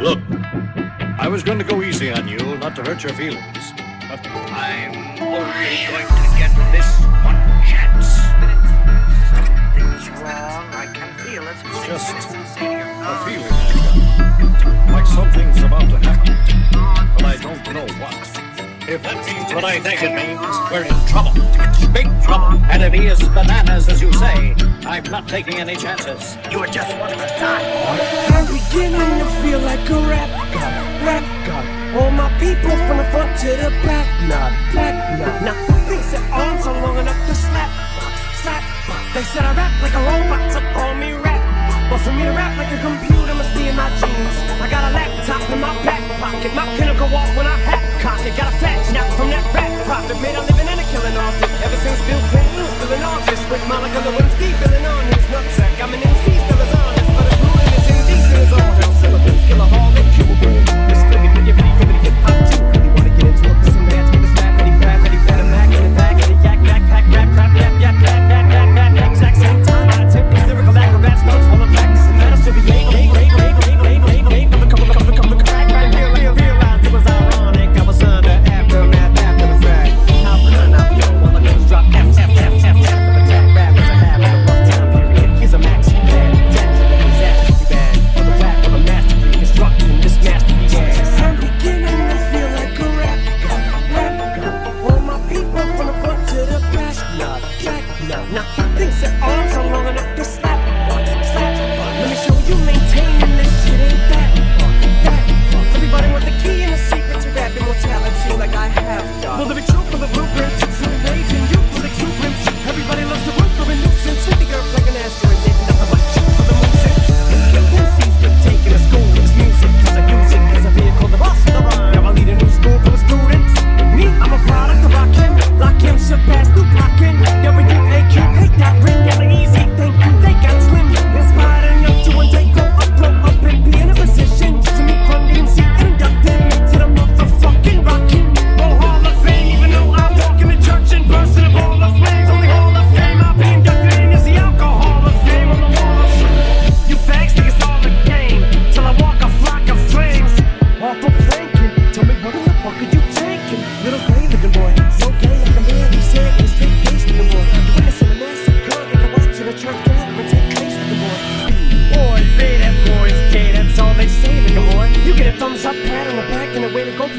Look, I was going to go easy on you, not to hurt your feelings. But I'm only going to get this one chance. Something's wrong. I can feel it. It's just a feeling. Like something's about to happen. But I don't know what. If that means what I think it means, we're in trouble. Big trouble. And if he is bananas, as you say, I'm not taking any chances. You are just one of a kind. I'm beginning to feel like a rap god, rap god. All my people from the front to the back, nod, back nod. Now they said arms are long enough to slap, slap. They said I rap like a robot, so call me rap. But for me to rap like a computer must be in my genes. I got a laptop in my back pocket, my pinnacle walk when I hat cock it. Got a fat snap from that rap profit, made a living and a killing off. Ever since Bill Clinton was still in office, with Monica Lewinsky filling on his nutsack. I'm an MC still as honest, but as and as indecent as all hell. Syllables, kill a hall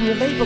your label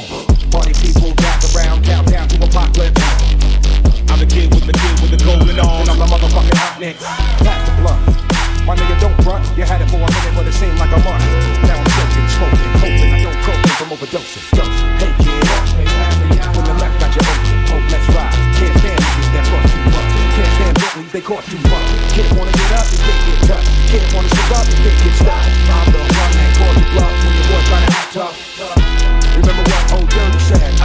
boom. Party people gather around, countdown to apocalypse. I'm the kid with the kid with the golden. And I'm the motherfucking hot nicks. Pass the blunt. My nigga, don't front. You had it for a minute, but it seemed like a month. Now I'm choking, smoking, hoping I don't cope from overdosing. Dosing. Hey kid, when the left got you open. Hope let's ride. Can't stand niggas that bust too much. Can't stand Bentleys, they cost too much. Kid wanna get up, his dick get touched. Kid wanna up, his dick get stuck. I'm the one that calls you bluff when your boy tryna act tough. Remember Junction.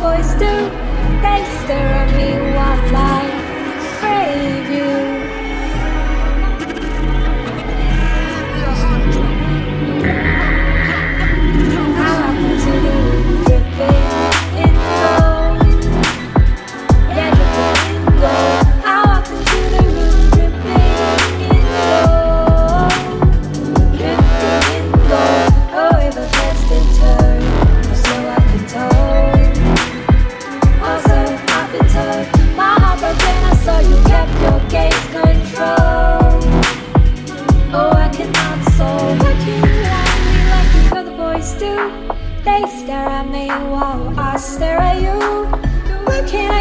boys do. They stare at me while I crave you.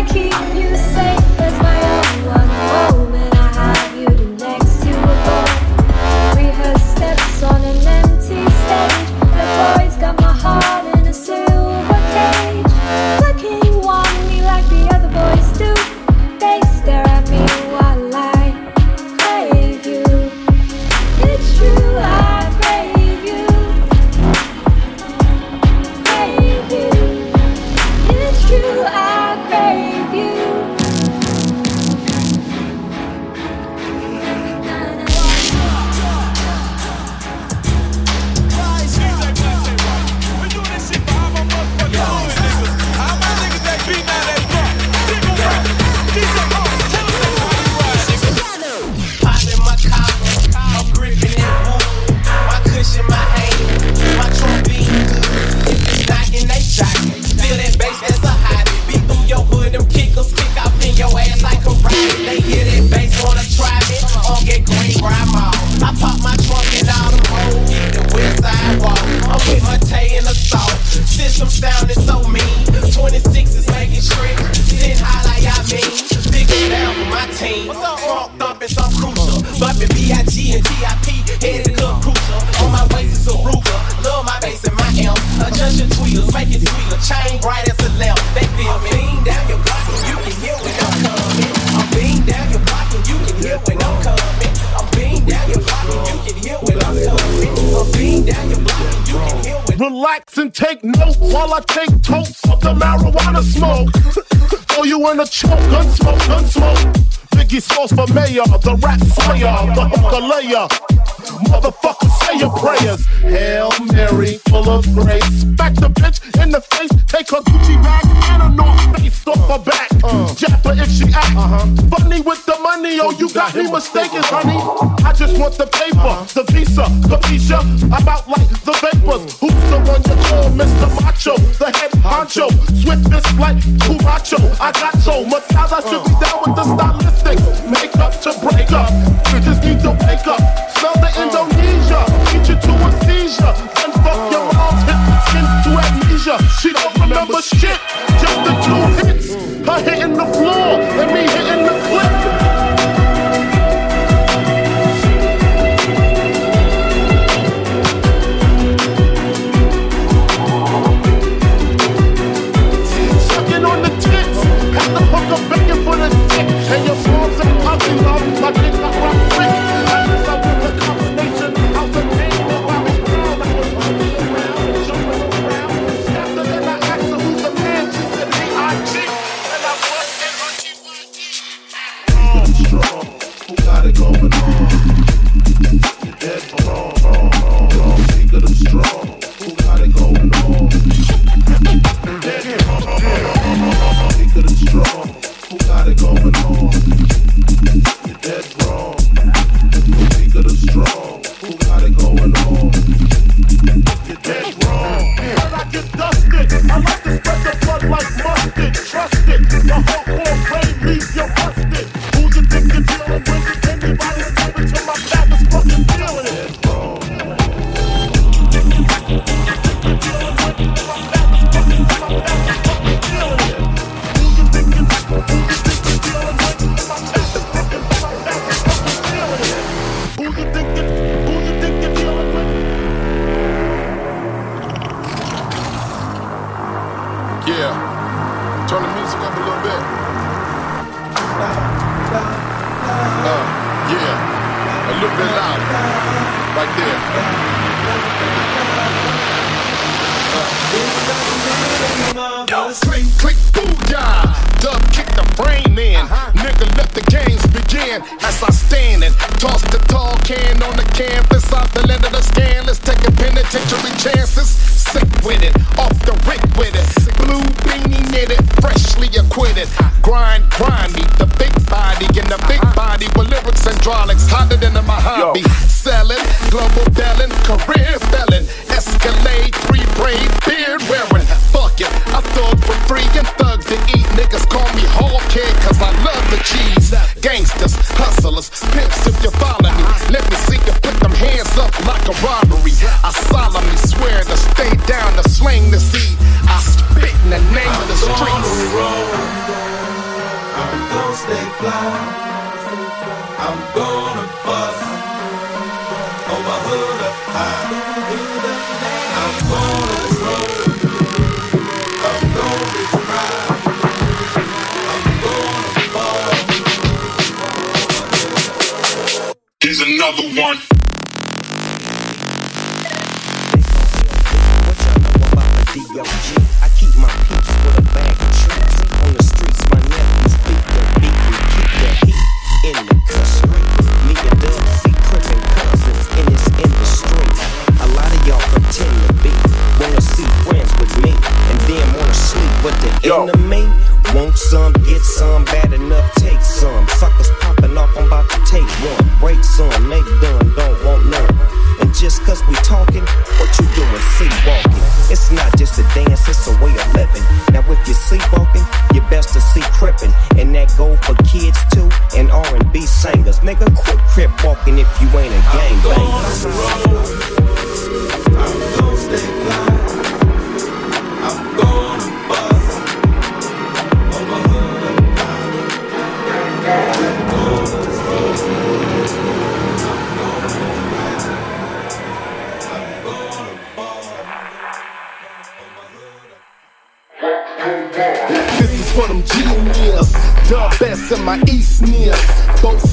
keep you safe. player, the rap slayer, the hooker layer. Motherfucker, say your prayers. Hail Mary, full of grace. Back the bitch in the face, take her Gucci bag and a North Face off her back. Uh. Jab her if she act uh-huh. funny with the money. Oh, you got me mistaken, honey. I just want the paper, the visa, the visa. I'm out like the vapors. Who's the one you call Mr. Macho? The head honcho. Swift this like Camacho. I got so much style, I should be down with the stylistics wake up to break up. You just need to wake up. Smell the Indonesia. Get you to a seizure. Then fuck your mom. Hit the skin to amnesia. She don't remember shit. Just the two I'm going. The best in my east near. Both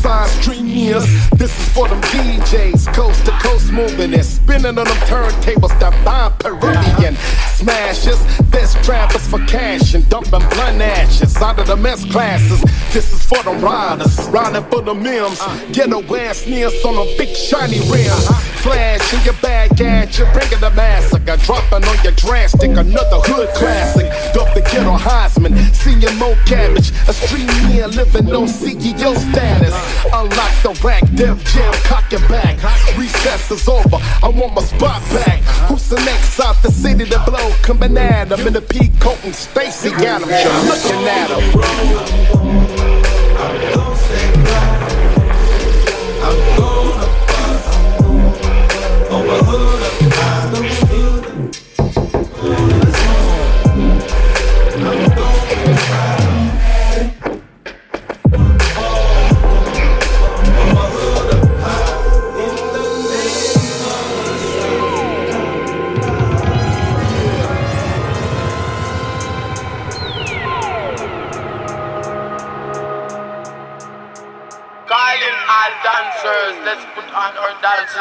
this is for them DJs, coast to coast moving and spinning on them turntables that buy Peruvian smashes. This trap is for cash and dumping blunt ashes out of the mess classes. This is for them riders, riding for the mims. Get a ass nears on them big shiny rims. Flash in your bag, you bringing the massacre. Dropping on your drastic, another hood classic. Dump the ghetto Heisman, seeing more Cabbage, a stream living no CEO status. Unlock the rack, Def Jam, cock your back. Recess is over, I want my spot back. Who's the next out the city to blow? Coming at 'em in the peacoat and Stacy got 'em. Looking at 'em.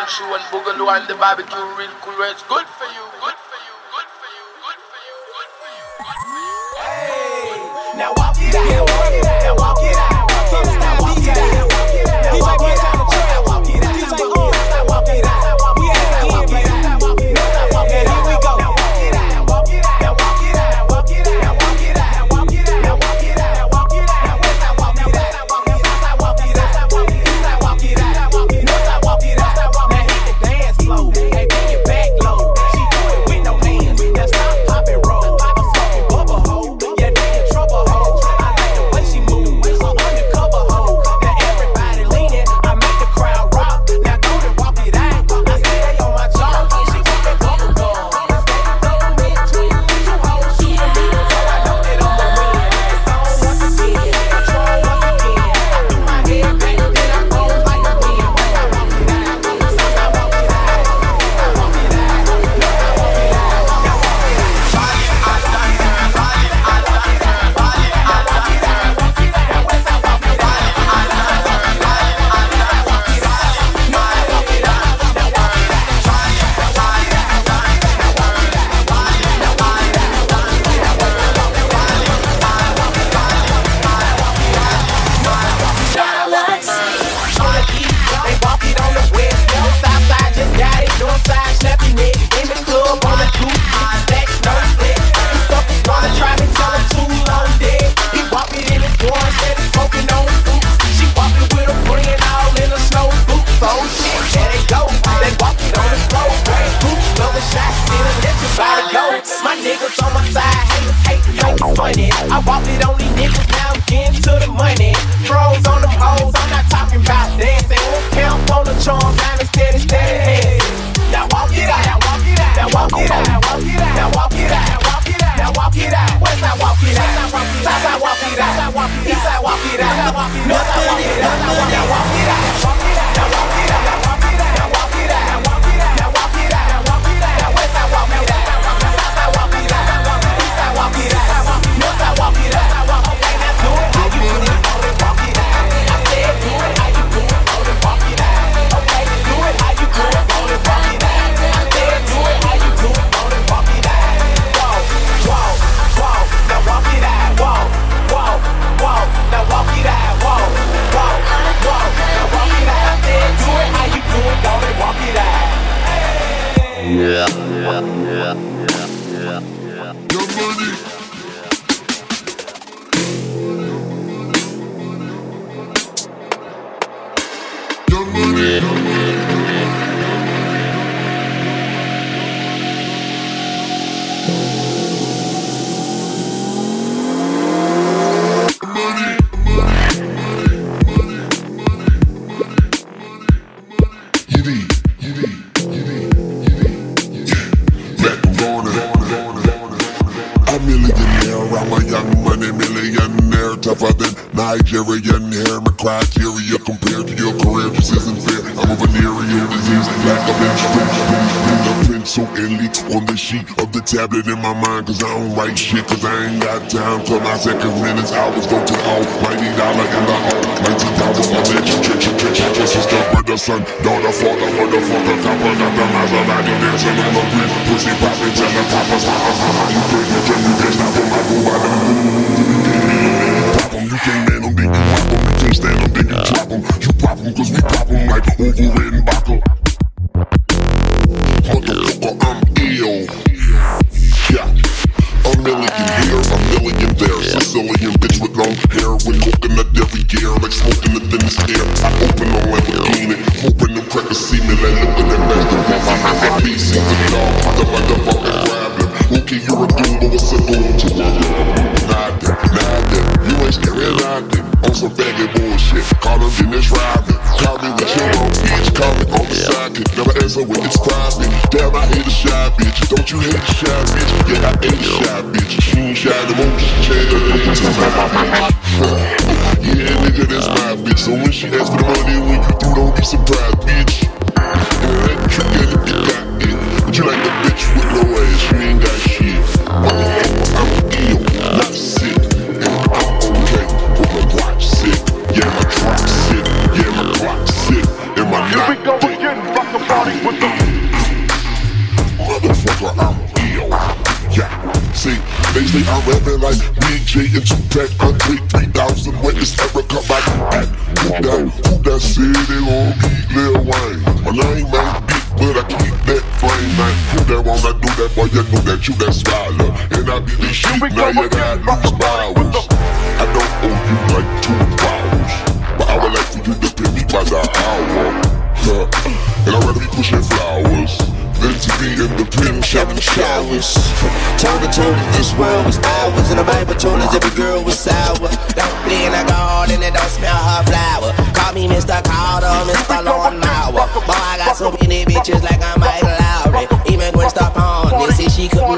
shoe and boogaloo and the barbecue real cool. It's good for you, good for you, good for you, good for you, good for you, good for you. Hey, now walk it. Criteria compared to your career just isn't fair. I'm a venereal disease, like a menstruation. The so elite on the sheet of the tablet in my mind, cause I don't write shit, cause I ain't got time. Till my seconds, minutes, hours go to almighty dollar in the hole. 19 power, my bitch, church, church, church, sister, brother, son, daughter, father, motherfucker, copper, the Maserati dancing on the bridge, pussy popping, telling papas, ha ha ha ha, you can't, you can't, you can't stop I go by them, pop them, you can't man them, then you stand them, then you drop them, you pop them, cause we pop them like Orville Redenbacher. Sidekick. Never answer when it's private. Damn, I hate a shy bitch. Don't you hate a shy bitch? Yeah, I hate a shy bitch. She ain't shy the most. She Yeah, nigga, that's my bitch. So when she asks for the money, when you do, don't be surprised, bitch. Yeah, that trick you got it. But you like the bitch with no ass. She ain't got shit. With the Motherfucker, I'm ill. Yeah. See, say I'm rapping like Big J and Tupac. Andre 3000 when it's ever come back. Act. Who that, who that said they gon' beat Lil Wayne? My name ain't big, but I keep that flame. Man, who that wanna do that? Boy, you know that you that smiler. And I be the we now you got loose bowels. I don't owe you like two hours. But I would like for you to pay me by the hour. Huh. And I'd rather be pushing flowers than to be in the pen shouting showers. Told her, told this world was ours And the Bible told us every girl was sour Don't play in a garden and don't smell her flower Call me Mr. Carter, Mr. Mower Boy, I got so many bitches like I'm Mike Lowrey Even Gwen Stefani said she couldn't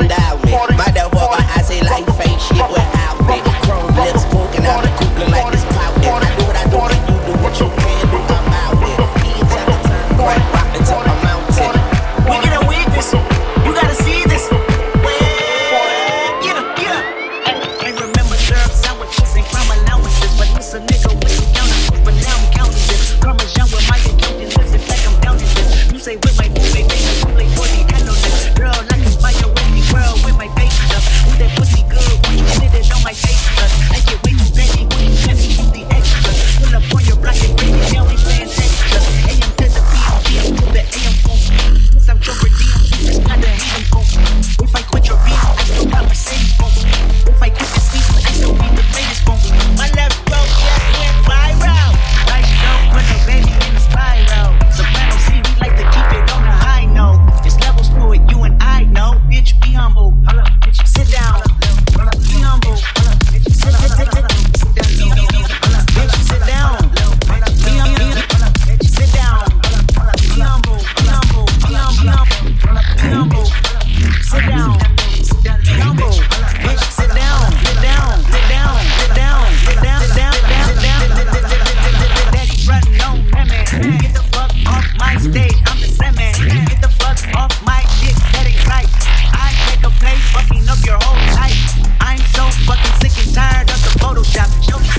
Photoshop. Show me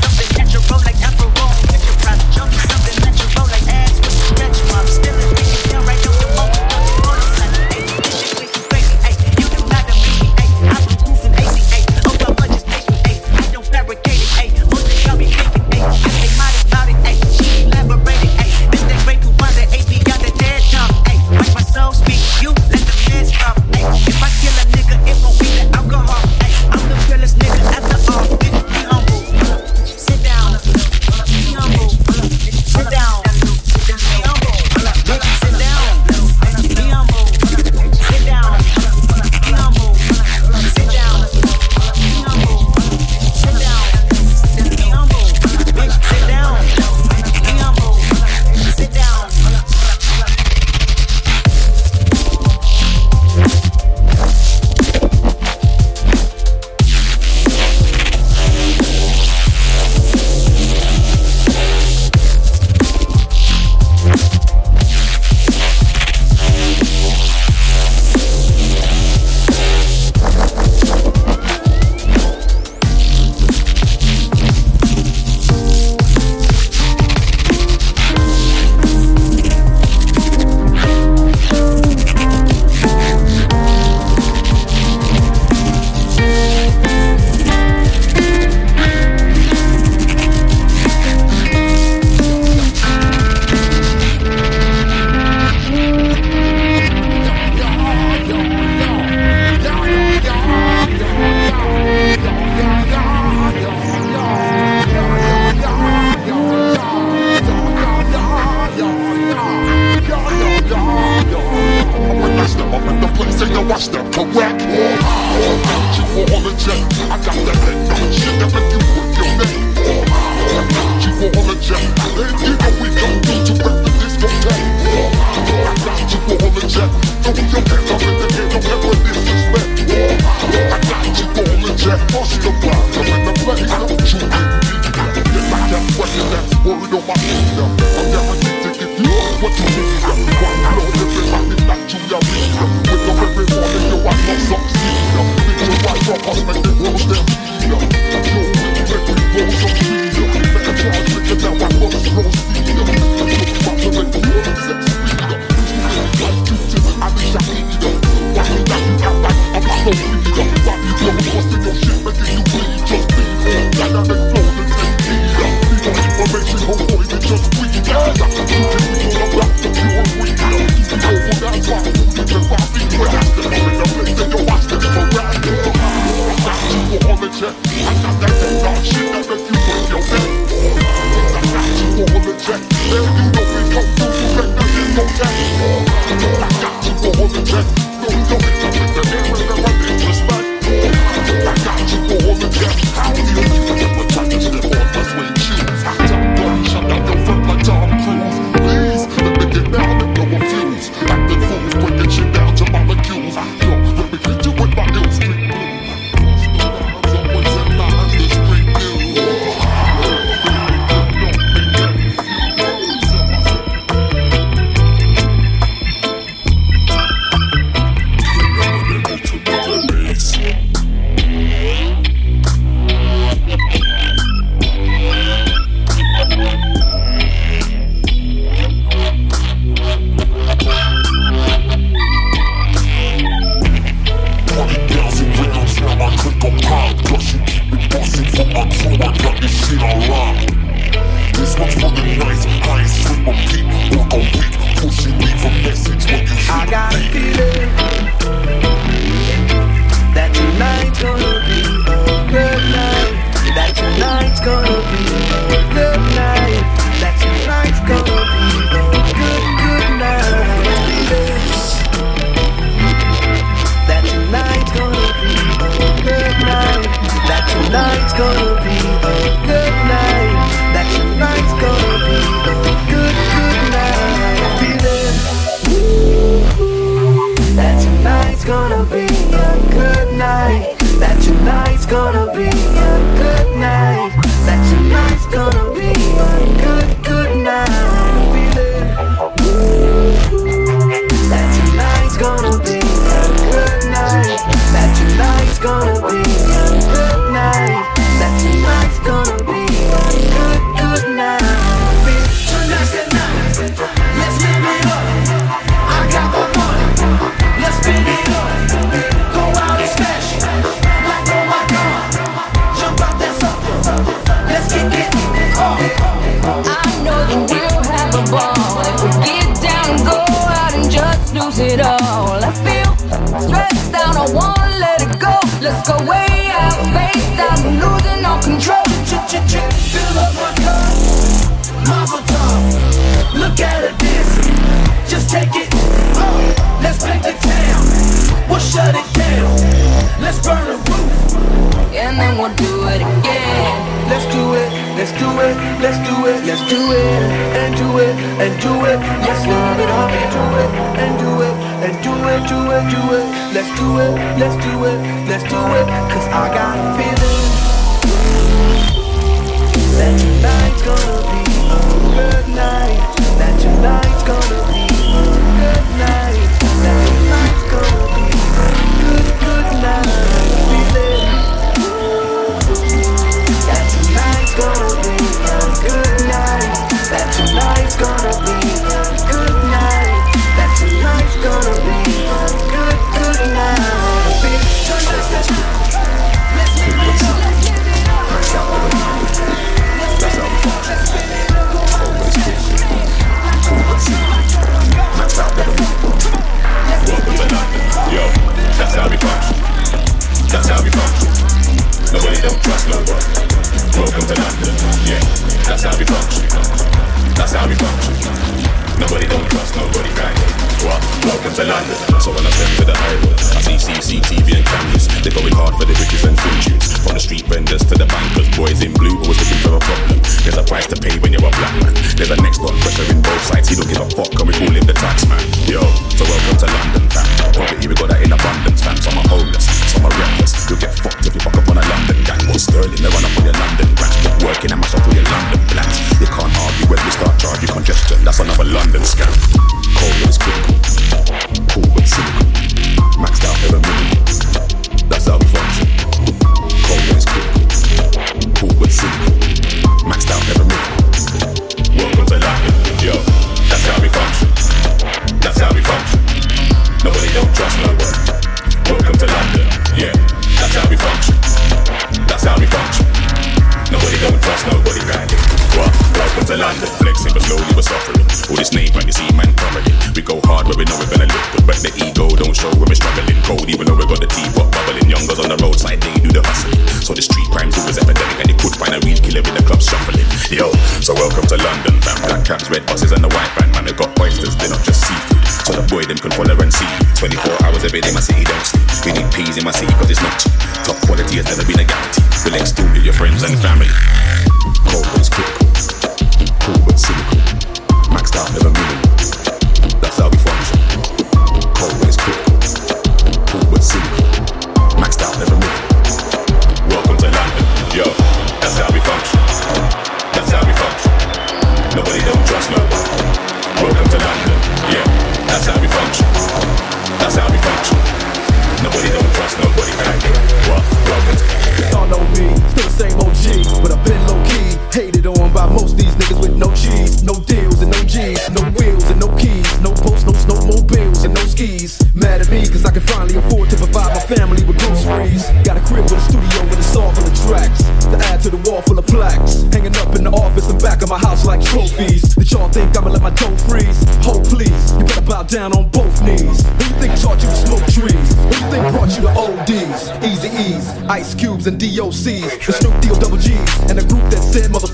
do it. Let's love it up and do it and do it and do it, do it, do it. Let's do it, let's do it, let's do it. Cause I got a feeling that tonight's gonna be a good night. That tonight's gonna be a good night. to London. Yeah, that's how we function. That's how we function. Nobody don't trust nobody, right? What? Welcome to London. So when I step to the highway, I see CCTV and cameras. They're going hard for the riches and fortunes. From the street vendors to the bankers, boys in blue always looking for a problem. There's a price to pay when you're a black man. There's a next door pressure in both sides. He don't give a fuck, and we call him the tax man. Yo, so welcome to London, fam. Poverty, we got that in abundance, fam. Some are homeless, some are reckless. You'll get fucked if you fuck up on a Sterling, they run up on your London grass, keep working, I mash up all your London plans down on both knees. Who you think taught you to smoke trees? Who you think brought you to ODs? Easy E's, Ice Cubes, and DOCs. The Snoop D-O-double G's, and the group that said mother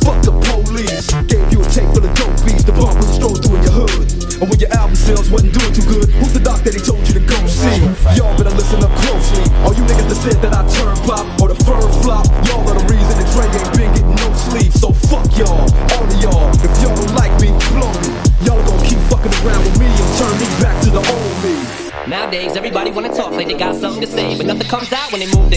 They got something to say, but nothing comes out when they move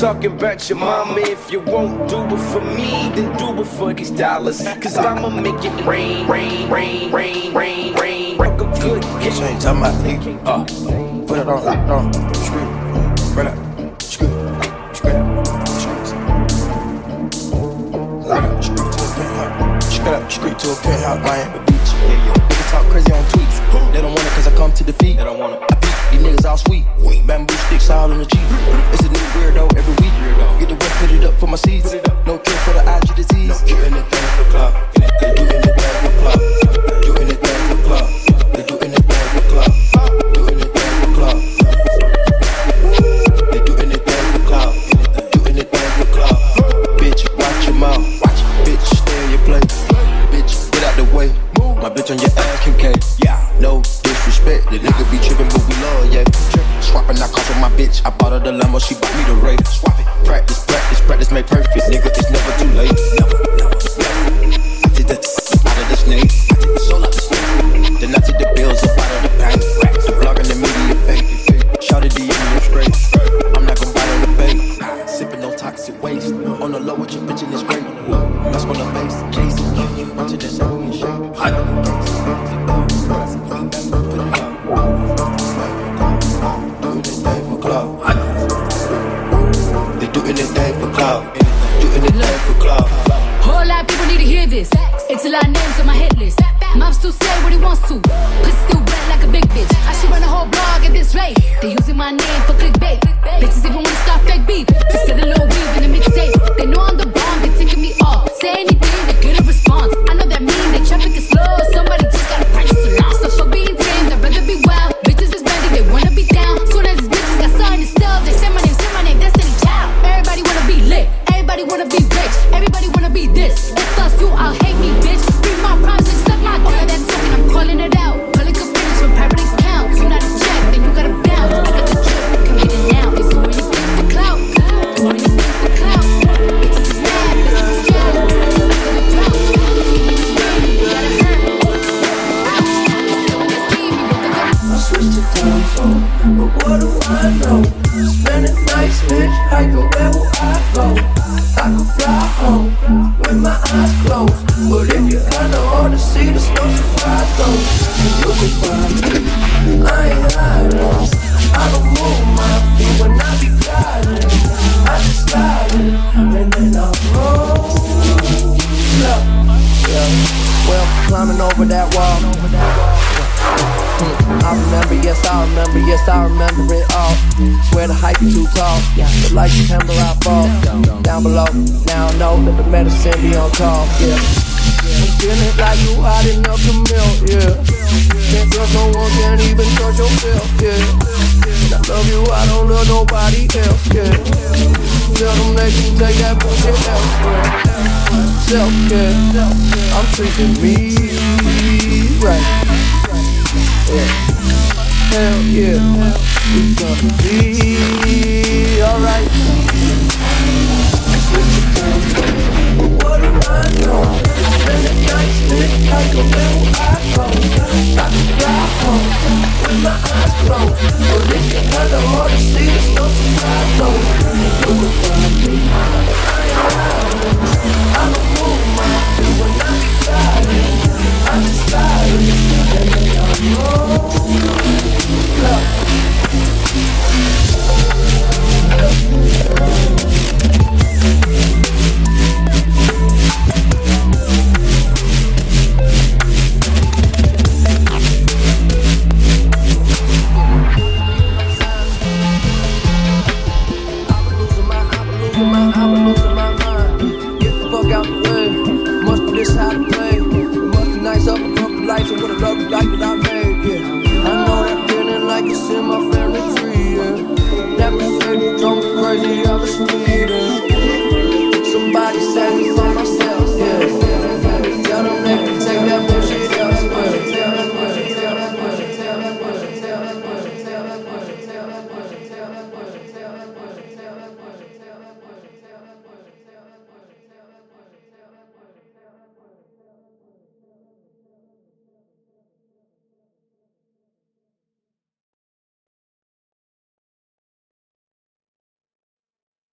talking about your mama. If you won't do it for me, then do it for these dollars. Cause I'ma make it rain, rain, rain, rain, rain, rain. Like a good kid. Change, I'm. Uh, put it on, uh, on.